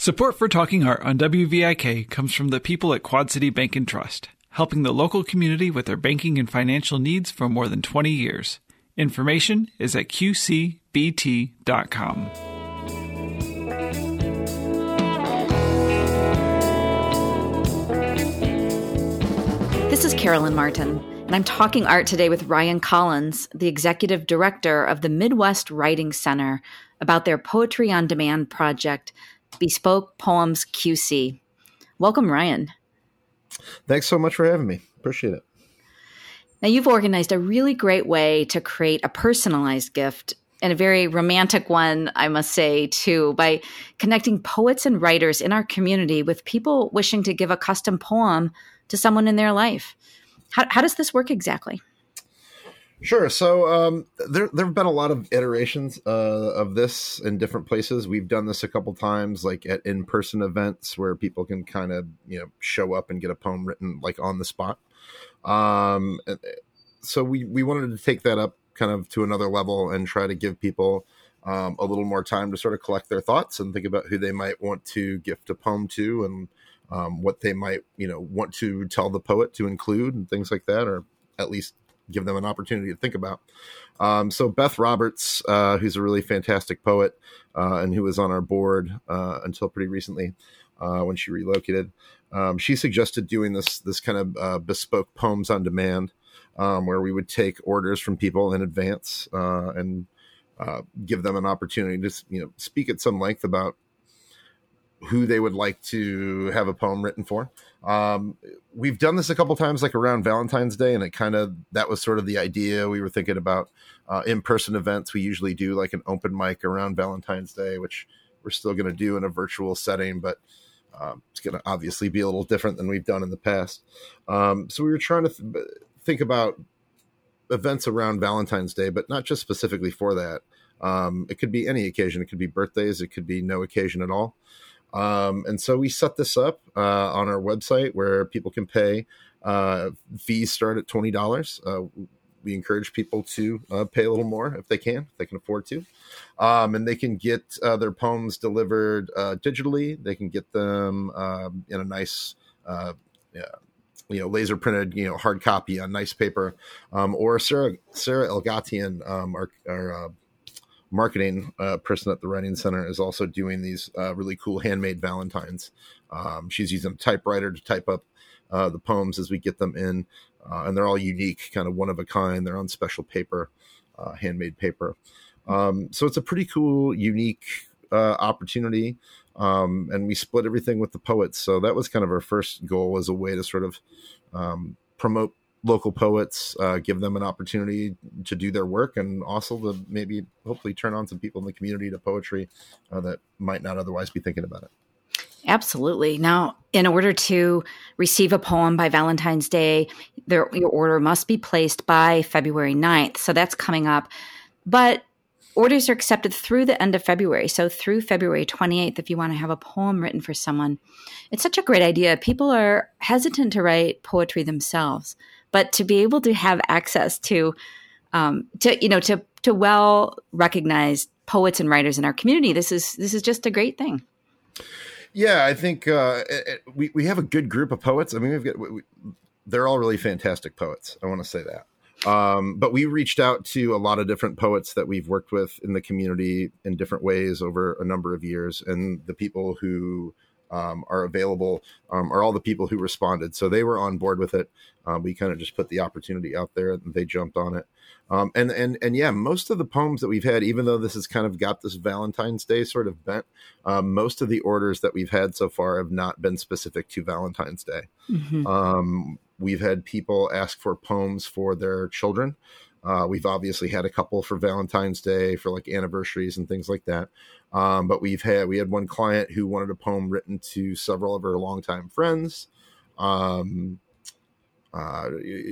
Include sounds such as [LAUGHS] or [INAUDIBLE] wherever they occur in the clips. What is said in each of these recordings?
Support for Talking Art on WVIK comes from the people at Quad City Bank and Trust, helping the local community with their banking and financial needs for more than 20 years. Information is at qcbt.com. This is Carolyn Martin, and I'm talking art today with Ryan Collins, the executive director of the Midwest Writing Center, about their Poetry on Demand project Bespoke Poems QC. Welcome, Ryan. Thanks so much for having me. Appreciate it. Now, you've organized a really great way to create a personalized gift and a very romantic one, I must say, too, by connecting poets and writers in our community with people wishing to give a custom poem to someone in their life. How, how does this work exactly? Sure. So um, there there have been a lot of iterations uh, of this in different places. We've done this a couple times, like at in person events where people can kind of you know show up and get a poem written like on the spot. Um, so we we wanted to take that up kind of to another level and try to give people um, a little more time to sort of collect their thoughts and think about who they might want to gift a poem to and um, what they might you know want to tell the poet to include and things like that, or at least give them an opportunity to think about. Um, so Beth Roberts, uh, who's a really fantastic poet uh, and who was on our board uh, until pretty recently uh, when she relocated, um, she suggested doing this this kind of uh, bespoke poems on demand, um, where we would take orders from people in advance uh, and give them an opportunity to you know speak at some length about who they would like to have a poem written for. Um, we've done this a couple times, like around Valentine's Day, and it kind of that was sort of the idea we were thinking about. Uh, in-person events, we usually do like an open mic around Valentine's Day, which we're still going to do in a virtual setting, but um, it's going to obviously be a little different than we've done in the past. Um, so we were trying to th- think about events around Valentine's Day, but not just specifically for that. Um, it could be any occasion. It could be birthdays. It could be no occasion at all. Um, and so we set this up uh, on our website where people can pay. Uh, fees start at twenty dollars. Uh, we encourage people to uh, pay a little more if they can, if they can afford to, um, and they can get uh, their poems delivered uh, digitally. They can get them um, in a nice, yeah, you know, laser printed, you know, hard copy on nice paper, um, or Sarah Sarah Elgatian, um, our, our marketing uh, person at the Writing Center is also doing these uh, really cool handmade Valentines. Um, she's using a typewriter to type up uh, the poems as we get them in, uh, and they're all unique, kind of one of a kind. They're on special paper, uh, handmade paper. Um, so it's a pretty cool, unique uh, opportunity. Um, and we split everything with the poets. So that was kind of our first goal as a way to sort of um, promote local poets, uh, give them an opportunity to do their work, and also to maybe hopefully turn on some people in the community to poetry uh, that might not otherwise be thinking about it. Absolutely. Now, in order to receive a poem by Valentine's Day, there, your order must be placed by February 9th. So that's coming up. But orders are accepted through the end of February. So through February 28th, if you want to have a poem written for someone, it's such a great idea. People are hesitant to write poetry themselves but to be able to have access to um, to you know to to well recognized poets and writers in our community this is this is just a great thing. Yeah i think uh, it, we, we have a good group of poets. I mean we've got we, they're all really fantastic poets i want to say that. Um, but we reached out to a lot of different poets that we've worked with in the community in different ways over a number of years and the people who um, are available um, are all the people who responded. So they were on board with it. Uh, we kind of just put the opportunity out there and they jumped on it. Um, and and and yeah, most of the poems that we've had, even though this has kind of got this Valentine's Day sort of bent, um, most of the orders that we've had so far have not been specific to Valentine's Day. Mm-hmm. Um, we've had people ask for poems for their children. Uh, we've obviously had a couple for Valentine's Day for like anniversaries and things like that. Um, but we've had we had one client who wanted a poem written to several of her longtime friends. Um, uh,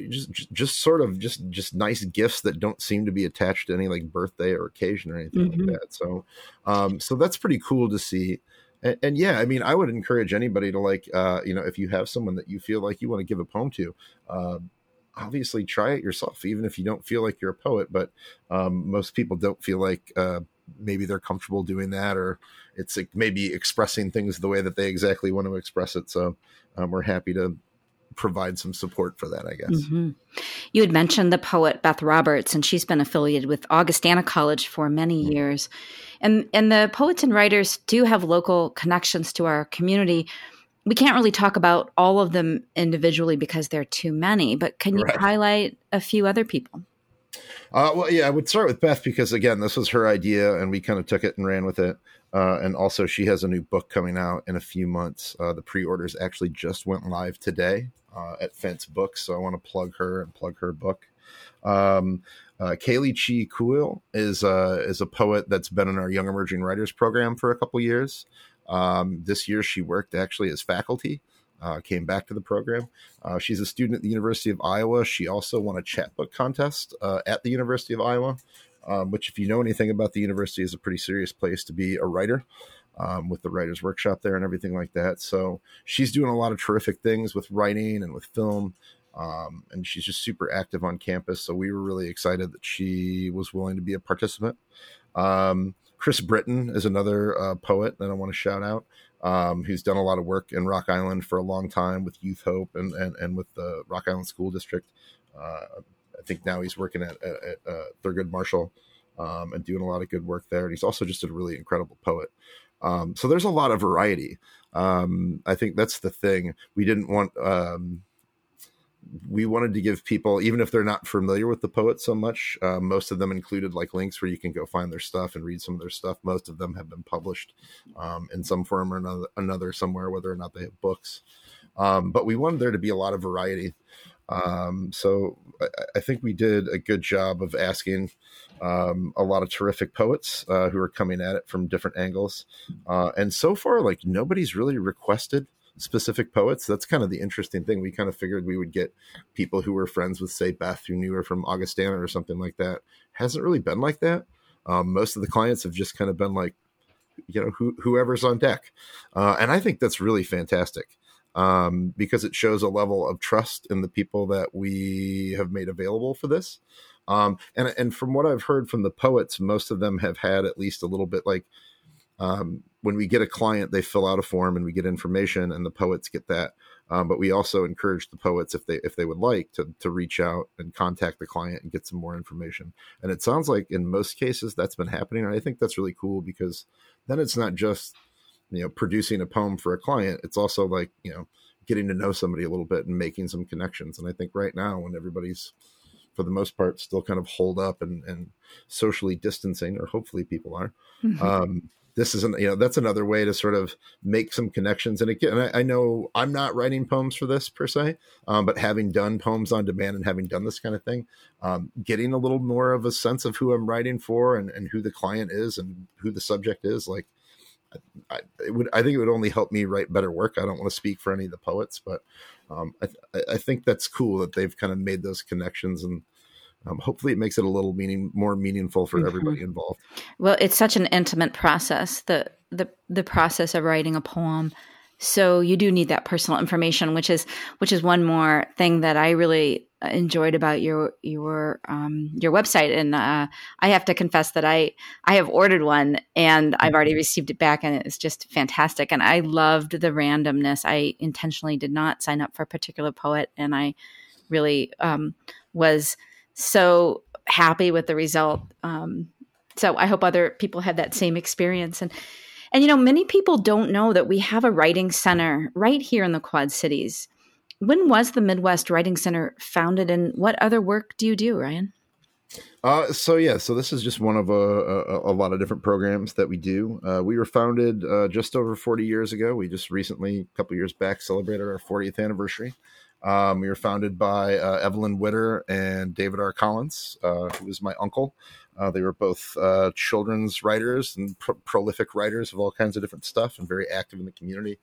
just, just sort of just just nice gifts that don't seem to be attached to any like birthday or occasion or anything mm-hmm. like that. So, um, so that's pretty cool to see. And, and, yeah, I mean, I would encourage anybody to like, uh, you know, if you have someone that you feel like you want to give a poem to, uh, obviously try it yourself, even if you don't feel like you're a poet. But um, most people don't feel like uh, maybe they're comfortable doing that, or it's like maybe expressing things the way that they exactly want to express it. So um, we're happy to provide some support for that, I guess. Mm-hmm. You had mentioned the poet Beth Roberts, and she's been affiliated with Augustana College for many mm-hmm. years. And and the poets and writers do have local connections to our community we can't really talk about all of them individually because there are too many, but can you right. highlight a few other people? Uh, well, yeah, I would start with Beth because again, this was her idea, and we kind of took it and ran with it. Uh, and also, she has a new book coming out in a few months. Uh, the pre-orders actually just went live today uh, at Fence Books, so I want to plug her and plug her book. Um, uh, Kaylee Chi Kuil is uh, is a poet that's been in our Young Emerging Writers program for a couple years. Um, this year, she worked actually as faculty. Uh, came back to the program. Uh, she's a student at the University of Iowa. She also won a chapbook contest uh, at the University of Iowa, um, which, if you know anything about the university, is a pretty serious place to be a writer. Um, with the writers workshop there and everything like that. So she's doing a lot of terrific things with writing and with film. Um, and she's just super active on campus. So we were really excited that she was willing to be a participant. Um, Chris Britton is another uh, poet that I want to shout out, um, who's done a lot of work in Rock Island for a long time with Youth Hope and and, and with the Rock Island School District. Uh, I think now he's working at, at, at uh, Thurgood Marshall um, and doing a lot of good work there. And he's also just a really incredible poet. Um, so there's a lot of variety. Um, I think that's the thing. We didn't want um, we wanted to give people, even if they're not familiar with the poet so much, uh, most of them included like links where you can go find their stuff and read some of their stuff. Most of them have been published um, in some form or another, another, somewhere, whether or not they have books. Um, but we wanted there to be a lot of variety. Um, so I, I, think we did a good job of asking um, a lot of terrific poets uh, who are coming at it from different angles. Uh, and so far, like nobody's really requested specific poets. That's kind of the interesting thing. We kind of figured we would get people who were friends with, say, Beth, who knew her from Augustana or something like that. Hasn't really been like that. Um, most of the clients have just kind of been like, you know, who, whoever's on deck. Uh, and I think that's really fantastic um, because it shows a level of trust in the people that we have made available for this. Um, and, and from what I've heard from the poets, most of them have had at least a little bit like, um, when we get a client, they fill out a form and we get information, and the poets get that. Um, but we also encourage the poets if they if they would like to to reach out and contact the client and get some more information. And it sounds like in most cases that's been happening, and I think that's really cool because then it's not just you know producing a poem for a client; it's also like you know getting to know somebody a little bit and making some connections. And I think right now, when everybody's for the most part still kind of holed up and, and socially distancing, or hopefully people are. Mm-hmm. Um, this is an you know that's another way to sort of make some connections and again I, I know i'm not writing poems for this per se um, but having done poems on demand and having done this kind of thing um, getting a little more of a sense of who i'm writing for and, and who the client is and who the subject is like I, would I think it would only help me write better work. I don't want to speak for any of the poets, but um, I, I think that's cool that they've kind of made those connections and um, hopefully it makes it a little meaning more meaningful for mm-hmm. everybody involved. Well it's such an intimate process the the the process of writing a poem. So you do need that personal information which is which is one more thing that i really enjoyed about your your um, your website. And uh, i have to confess that i i have ordered one and i've already received it back and it's just fantastic. And i loved the randomness. I intentionally did not sign up for a particular poet and i really um, was so happy with the result. Um, so I hope other people had that same experience. And and you know, many people don't know that we have a writing center right here in the Quad Cities. When was the Midwest Writing Center founded, and what other work do you do, Ryan? Uh, so yeah, so this is just one of a, a, a lot of different programs that we do. Uh, we were founded uh, just over 40 years ago. We just recently, a couple years back, celebrated our 40th anniversary. Um, we were founded by uh, Evelyn Witter and David R. Collins, uh, my uncle. Uh, they were both uh, children's writers and pro- prolific writers of all kinds of different stuff and very active in the community.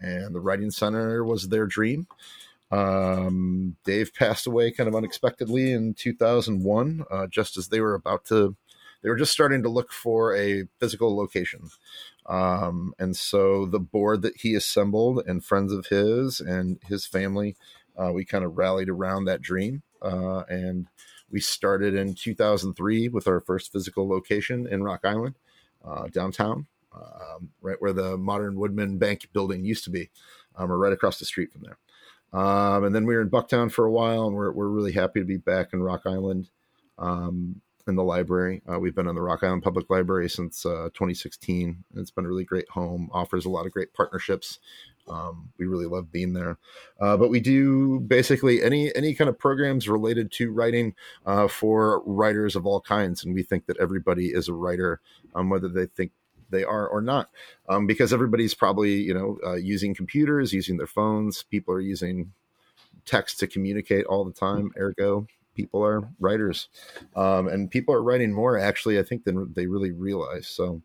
And the Writing Center was their dream. Um, Dave passed away kind of unexpectedly in 2001, uh, just as they were about to, they were just starting to look for a physical location. Um, and so the board that he assembled and friends of his and his family, uh, we kind of rallied around that dream. Uh, and we started in 2003 with our first physical location in Rock Island, uh, downtown, um, right where the Modern Woodmen Bank building used to be. Um, we're right across the street from there. Um, and then we were in Bucktown for a while, and we're, we're really happy to be back in Rock Island um, in the library. Uh, we've been in the Rock Island Public Library since uh, 2016. And it's been a really great home, offers a lot of great partnerships. Um, we really love being there, uh, but we do basically any any kind of programs related to writing uh, for writers of all kinds, and we think that everybody is a writer, um, whether they think they are or not, um, because everybody's probably you know uh, using computers, using their phones. People are using text to communicate all the time. Ergo, people are writers, um, and people are writing more actually. I think than they really realize. So.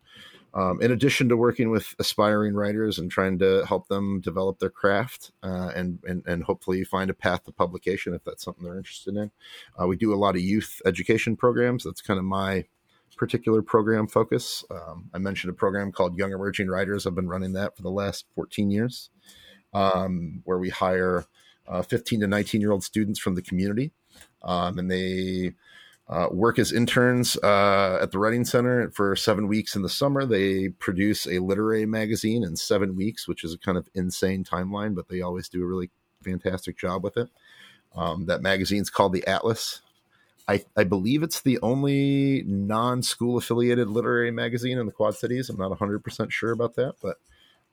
Um, in addition to working with aspiring writers and trying to help them develop their craft uh, and, and, and hopefully find a path to publication if that's something they're interested in, uh, we do a lot of youth education programs. That's kind of my particular program focus. Um, I mentioned a program called Young Emerging Writers. I've been running that for the last 14 years, um, where we hire uh, 15 to 19 year old students from the community, um, and they uh, work as interns uh, at the Writing Center for seven weeks in the summer. They produce a literary magazine in seven weeks, which is a kind of insane timeline, but they always do a really fantastic job with it. Um, that magazine's called the Atlas. I, I believe it's the only non school affiliated literary magazine in the Quad Cities. I'm not 100% sure about that, but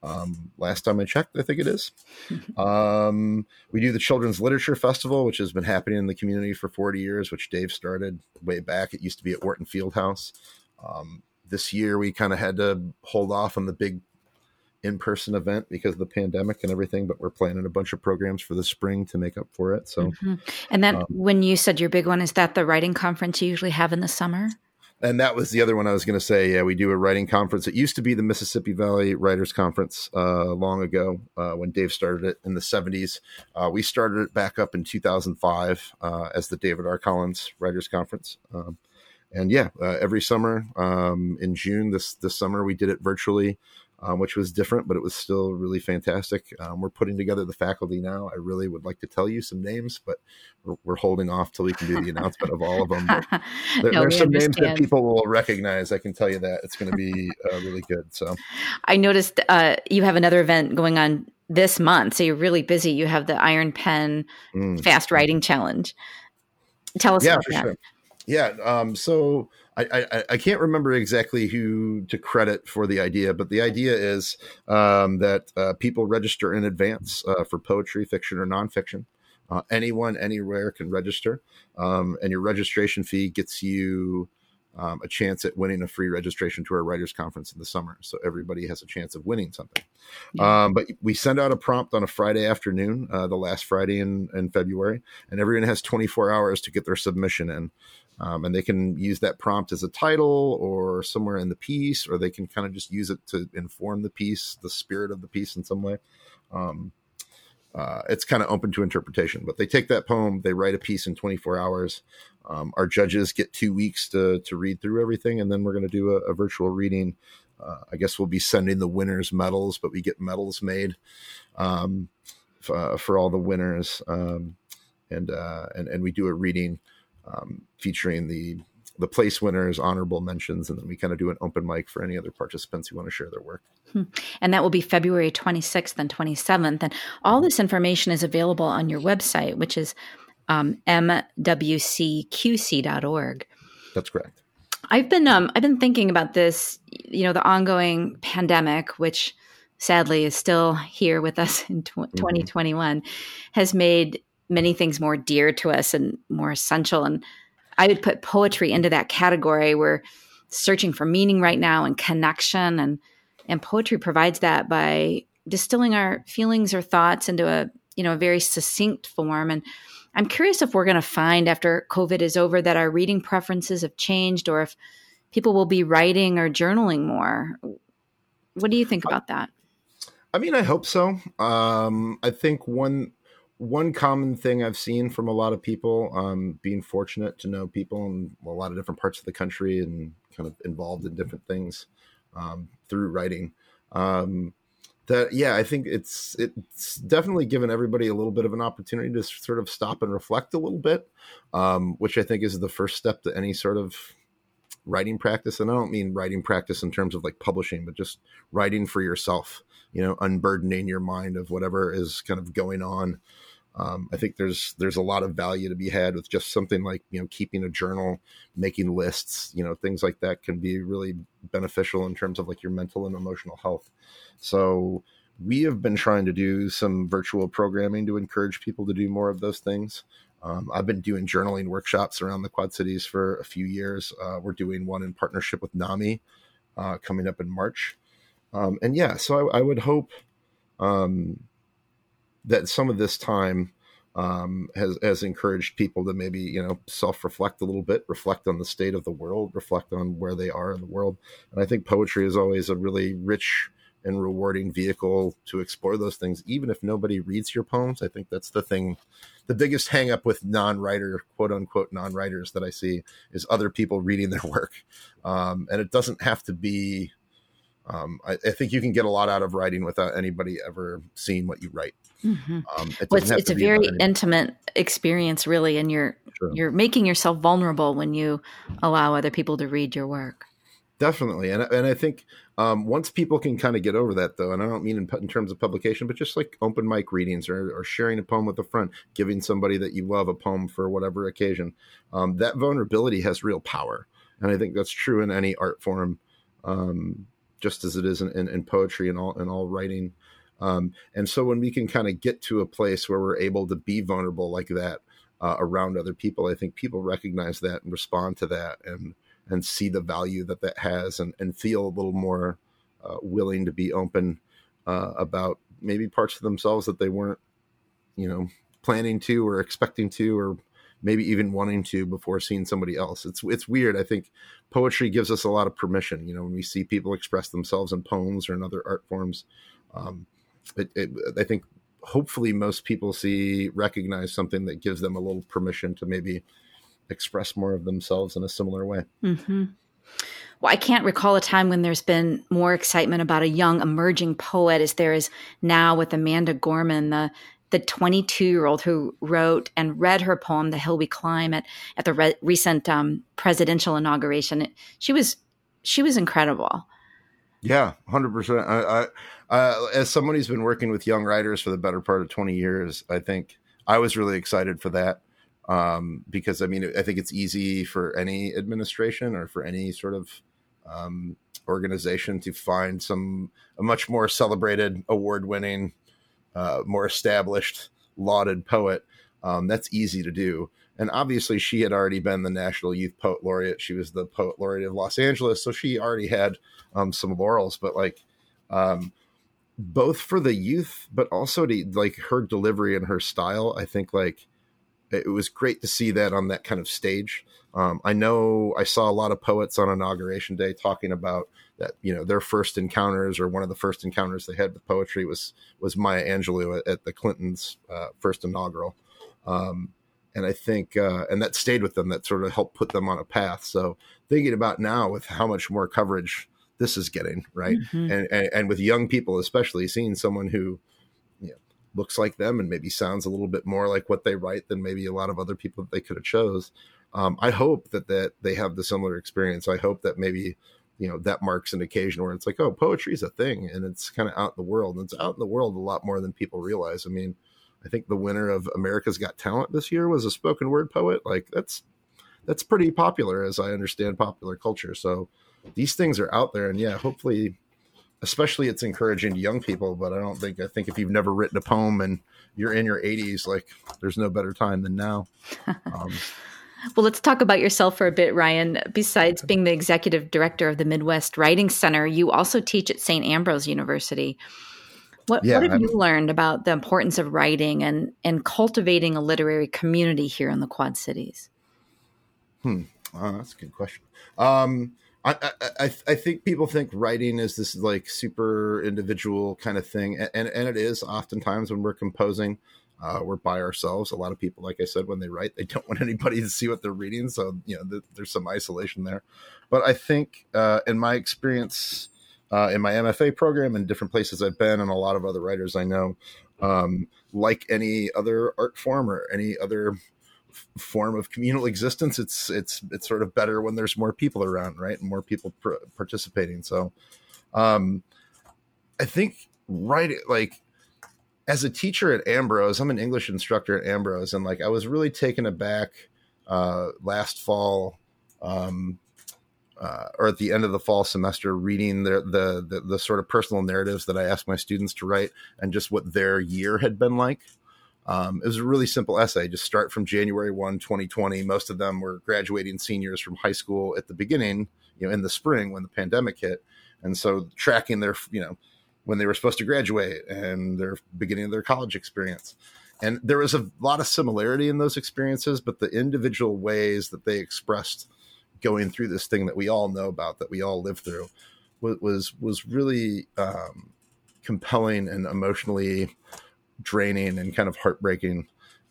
um, last time I checked, I think it is. [LAUGHS] um, we do the Children's Literature Festival, which has been happening in the community for 40 years, which Dave started way back. It used to be at Wharton Fieldhouse. Um, this year, we kind of had to hold off on the big in-person event because of the pandemic and everything but we're planning a bunch of programs for the spring to make up for it so mm-hmm. and then um, when you said your big one is that the writing conference you usually have in the summer and that was the other one I was going to say. Yeah, we do a writing conference. It used to be the Mississippi Valley Writers Conference uh, long ago uh, when Dave started it in the 70s. Uh, we started it back up in 2005 uh, as the David R. Collins Writers Conference. Um, and yeah, uh, every summer um, in June this this summer we did it virtually um, which was different, but it was still really fantastic. Um, we're putting together the faculty now. I really would like to tell you some names, but we're, we're holding off till we can do the announcement of all of them. [LAUGHS] There, no, there's some understand. names that people will recognize. I can tell you that it's going to be uh, really good. So I noticed uh, you have another event going on this month, so you're really busy. You have the Iron Pen mm. Fast Writing Challenge. Tell us yeah, about that. Sure. Yeah. Um, so I, I, I, can't remember exactly who to credit for the idea, but the idea is um, that uh, people register in advance uh, for poetry, fiction, or nonfiction. Uh, anyone, anywhere can register, um, and your registration fee gets you um, a chance at winning a free registration to our writers conference in the summer. So everybody has a chance of winning something. Yeah. Um, but we send out a prompt on a Friday afternoon, uh, the last Friday in, in February, and everyone has 24 hours to get their submission in. Um, and they can use that prompt as a title or somewhere in the piece, or they can kind of just use it to inform the piece, the spirit of the piece in some way. Um, uh, it's kind of open to interpretation, but they take that poem, they write a piece in 24 hours. Um, our judges get two weeks to to read through everything, and then we're going to do a, a, virtual reading. Uh, I guess we'll be sending the winners medals, but we get medals made um, f- uh, for all the winners, um, and uh, and and we do a reading um, featuring the the place winners, honorable mentions, and then we kind of do an open mic for any other participants who want to share their work. Hmm. And that will be February 26th and 27th. And all this information is available on your website, which is um, mwcqc.org. That's correct. I've been um, I've been thinking about this, you know, the ongoing pandemic, which sadly is still here with us in tw- mm-hmm. 2021, has made many things more dear to us and more essential. And I would put poetry into that category. We're searching for meaning right now and connection, and and poetry provides that by distilling our feelings or thoughts into a you know a very succinct form. And I'm curious if we're going to find after COVID is over that our reading preferences have changed, or if people will be writing or journaling more. What do you think about that? I mean, I hope so. Um, I think one one common thing I've seen from a lot of people, um, being fortunate to know people in a lot of different parts of the country and kind of involved in different things um, through writing, um, that yeah, I think it's it's definitely given everybody a little bit of an opportunity to sort of stop and reflect a little bit, um, which I think is the first step to any sort of writing practice. And I don't mean writing practice in terms of like publishing, but just writing for yourself. You know, unburdening your mind of whatever is kind of going on. Um, I think there's there's a lot of value to be had with just something like you know keeping a journal, making lists, you know things like that can be really beneficial in terms of like your mental and emotional health. So we have been trying to do some virtual programming to encourage people to do more of those things. Um, I've been doing journaling workshops around the Quad Cities for a few years. Uh, we're doing one in partnership with NAMI uh, coming up in March. Um, and yeah, so I, I would hope um, that some of this time um, has has encouraged people to maybe you know self reflect a little bit, reflect on the state of the world, reflect on where they are in the world. And I think poetry is always a really rich and rewarding vehicle to explore those things, even if nobody reads your poems. I think that's the thing. The biggest hangup with non-writer, quote unquote, non-writers that I see is other people reading their [LAUGHS] work, um, and it doesn't have to be. Um, I, I, think you can get a lot out of writing without anybody ever seeing what you write. Mm-hmm. Um, it well, it's, it's a very intimate experience, really, and you're sure. you're making yourself vulnerable when you allow other people to read your work. Definitely, and and I think um, once people can kind of get over that, though, and I don't mean in, in terms of publication, but just like open mic readings or, or, sharing a poem with a friend, giving somebody that you love a poem for whatever occasion, um, that vulnerability has real power, and I think that's true in any art form, um, just as it is in, in, in, poetry and all and all writing. Um, and so when we can kind of get to a place where we're able to be vulnerable like that uh, around other people, I think people recognize that and respond to that and and see the value that that has and, and feel a little more uh, willing to be open uh, about maybe parts of themselves that they weren't, you know, planning to or expecting to or maybe even wanting to before seeing somebody else. It's it's weird. I think poetry gives us a lot of permission. You know, when we see people express themselves in poems or in other art forms, um, it, it, I think hopefully most people see recognize something that gives them a little permission to maybe express more of themselves in a similar way. Mm-hmm. Well, I can't recall a time when there's been more excitement about a young emerging poet as there is now with Amanda Gorman, the the 22 year old who wrote and read her poem "The Hill We Climb" at at the re- recent um, presidential inauguration. She was she was incredible. Yeah, hundred percent. I, I uh, as someone who's been working with young writers for the better part of 20 years, I think I was really excited for that um, because I mean I think it's easy for any administration or for any sort of um, organization to find some a much more celebrated, award-winning, uh, more established, lauded poet. Um, that's easy to do. And obviously, she had already been the National Youth Poet Laureate. She was the Poet Laureate of Los Angeles, so she already had um, some laurels. But like, um, both for the youth, but also to like her delivery and her style, I think like it was great to see that on that kind of stage. Um, I know I saw a lot of poets on inauguration day talking about that. You know, their first encounters or one of the first encounters they had with poetry was was Maya Angelou at, at the Clintons' uh, first inaugural, um, and I think uh, and that stayed with them. That sort of helped put them on a path. So thinking about now with how much more coverage this is getting, right, mm-hmm. and, and and with young people especially, seeing someone who you know, looks like them and maybe sounds a little bit more like what they write than maybe a lot of other people that they could have chose. Um, I hope that that they have the similar experience. I hope that maybe you know that marks an occasion where it's like, oh, poetry is a thing and it's kind of out in the world. And it's out in the world a lot more than people realize. I mean, I think the winner of America's Got Talent this year was a spoken word poet. Like that's that's pretty popular as I understand popular culture. So these things are out there, and yeah, hopefully especially it's encouraging to young people but i don't think i think if you've never written a poem and you're in your 80s like there's no better time than now [LAUGHS] um, well let's talk about yourself for a bit ryan. Besides being the executive director of the midwest writing center you also teach at st ambrose university. What, yeah, what have you learned about the importance of writing and, and cultivating a literary community here in the quad cities? Hmm. Oh, that's a good question. Um, I, I, I think people think writing is this like super individual kind of thing, and and it is oftentimes when we're composing, uh, we're by ourselves. A lot of people, like I said, when they write, they don't want [LAUGHS] anybody to see what they're reading, so you know th- there's some isolation there. But I think, uh, in my experience, uh, in my MFA program and different places I've been, and a lot of other writers I know. Um, like any other art form or any other form of communal existence, it's it's it's sort of better when there's more people around, right, and more people pr- participating. So, um, I think right like as a teacher at Ambrose, I'm an English instructor at Ambrose, and like I was really taken aback uh, last fall, um, uh, or at the end of the fall semester, reading the, the, the the sort of personal narratives that I asked my students to write, and just what their year had been like. Um, it was a really simple essay. Just start from January 1, 2020. Most of them were graduating seniors from high school at the beginning, you know, in the spring when the pandemic hit. And so tracking their, you know, when they were supposed to graduate and their beginning of their college experience. And there was a lot of similarity in those experiences, but the individual ways that they expressed going through this thing that we all know about, that we all live through, was was, really um, compelling and emotionally draining and kind of heartbreaking.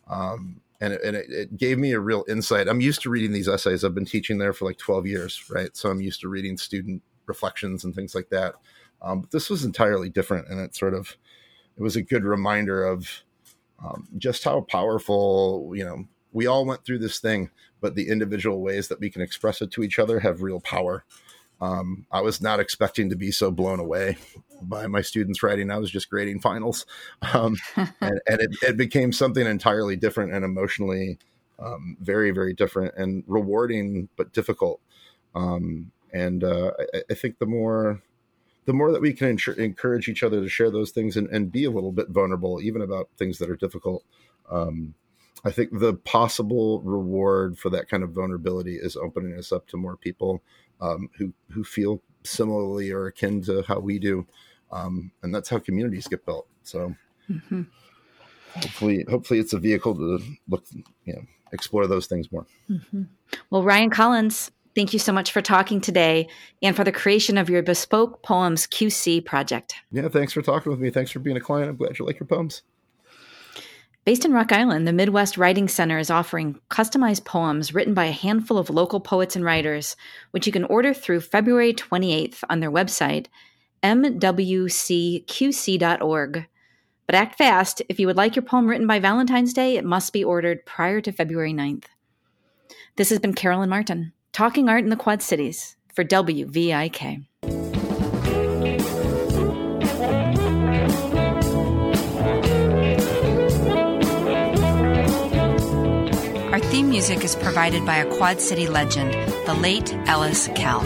Um, and it, and it, it, gave me a real insight. I'm used to reading these essays. I've been teaching there for like 12 years, right? So I'm used to reading student reflections and things like that. Um, but this was entirely different, and it sort of it was a good reminder of um, just how powerful you know we all went through this thing, but the individual ways that we can express it to each other have real power. Um, I was not expecting to be so blown away by my students writing. I was just grading finals, um, [LAUGHS] and, and it, it, became something entirely different and emotionally um, very, very different and rewarding but difficult. Um, and uh, I, I, think the more the more that we can encourage each other to share those things and, and, be a little bit vulnerable, even about things that are difficult. Um, I think the possible reward for that kind of vulnerability is opening us up to more people um, who who feel similarly or akin to how we do, um, and that's how communities get built. So, mm-hmm. hopefully, hopefully, it's a vehicle to look, you know, explore those things more. Mm-hmm. Well, Ryan Collins, Thank you so much for talking today and for the creation of your bespoke poems QC project. Yeah, thanks for talking with me. Thanks for being a client. I'm glad you like your poems. Based in Rock Island, the Midwest Writing Center is offering customized poems written by a handful of local poets and writers, which you can order through February 28th on their website, mwcqc.org. But act fast. If you would like your poem written by Valentine's Day, it must be ordered prior to February 9th. This has been Carolyn Martin. Talking Art in the Quad Cities for WVIK. Our theme music is provided by a Quad City legend, the late Ellis Kell.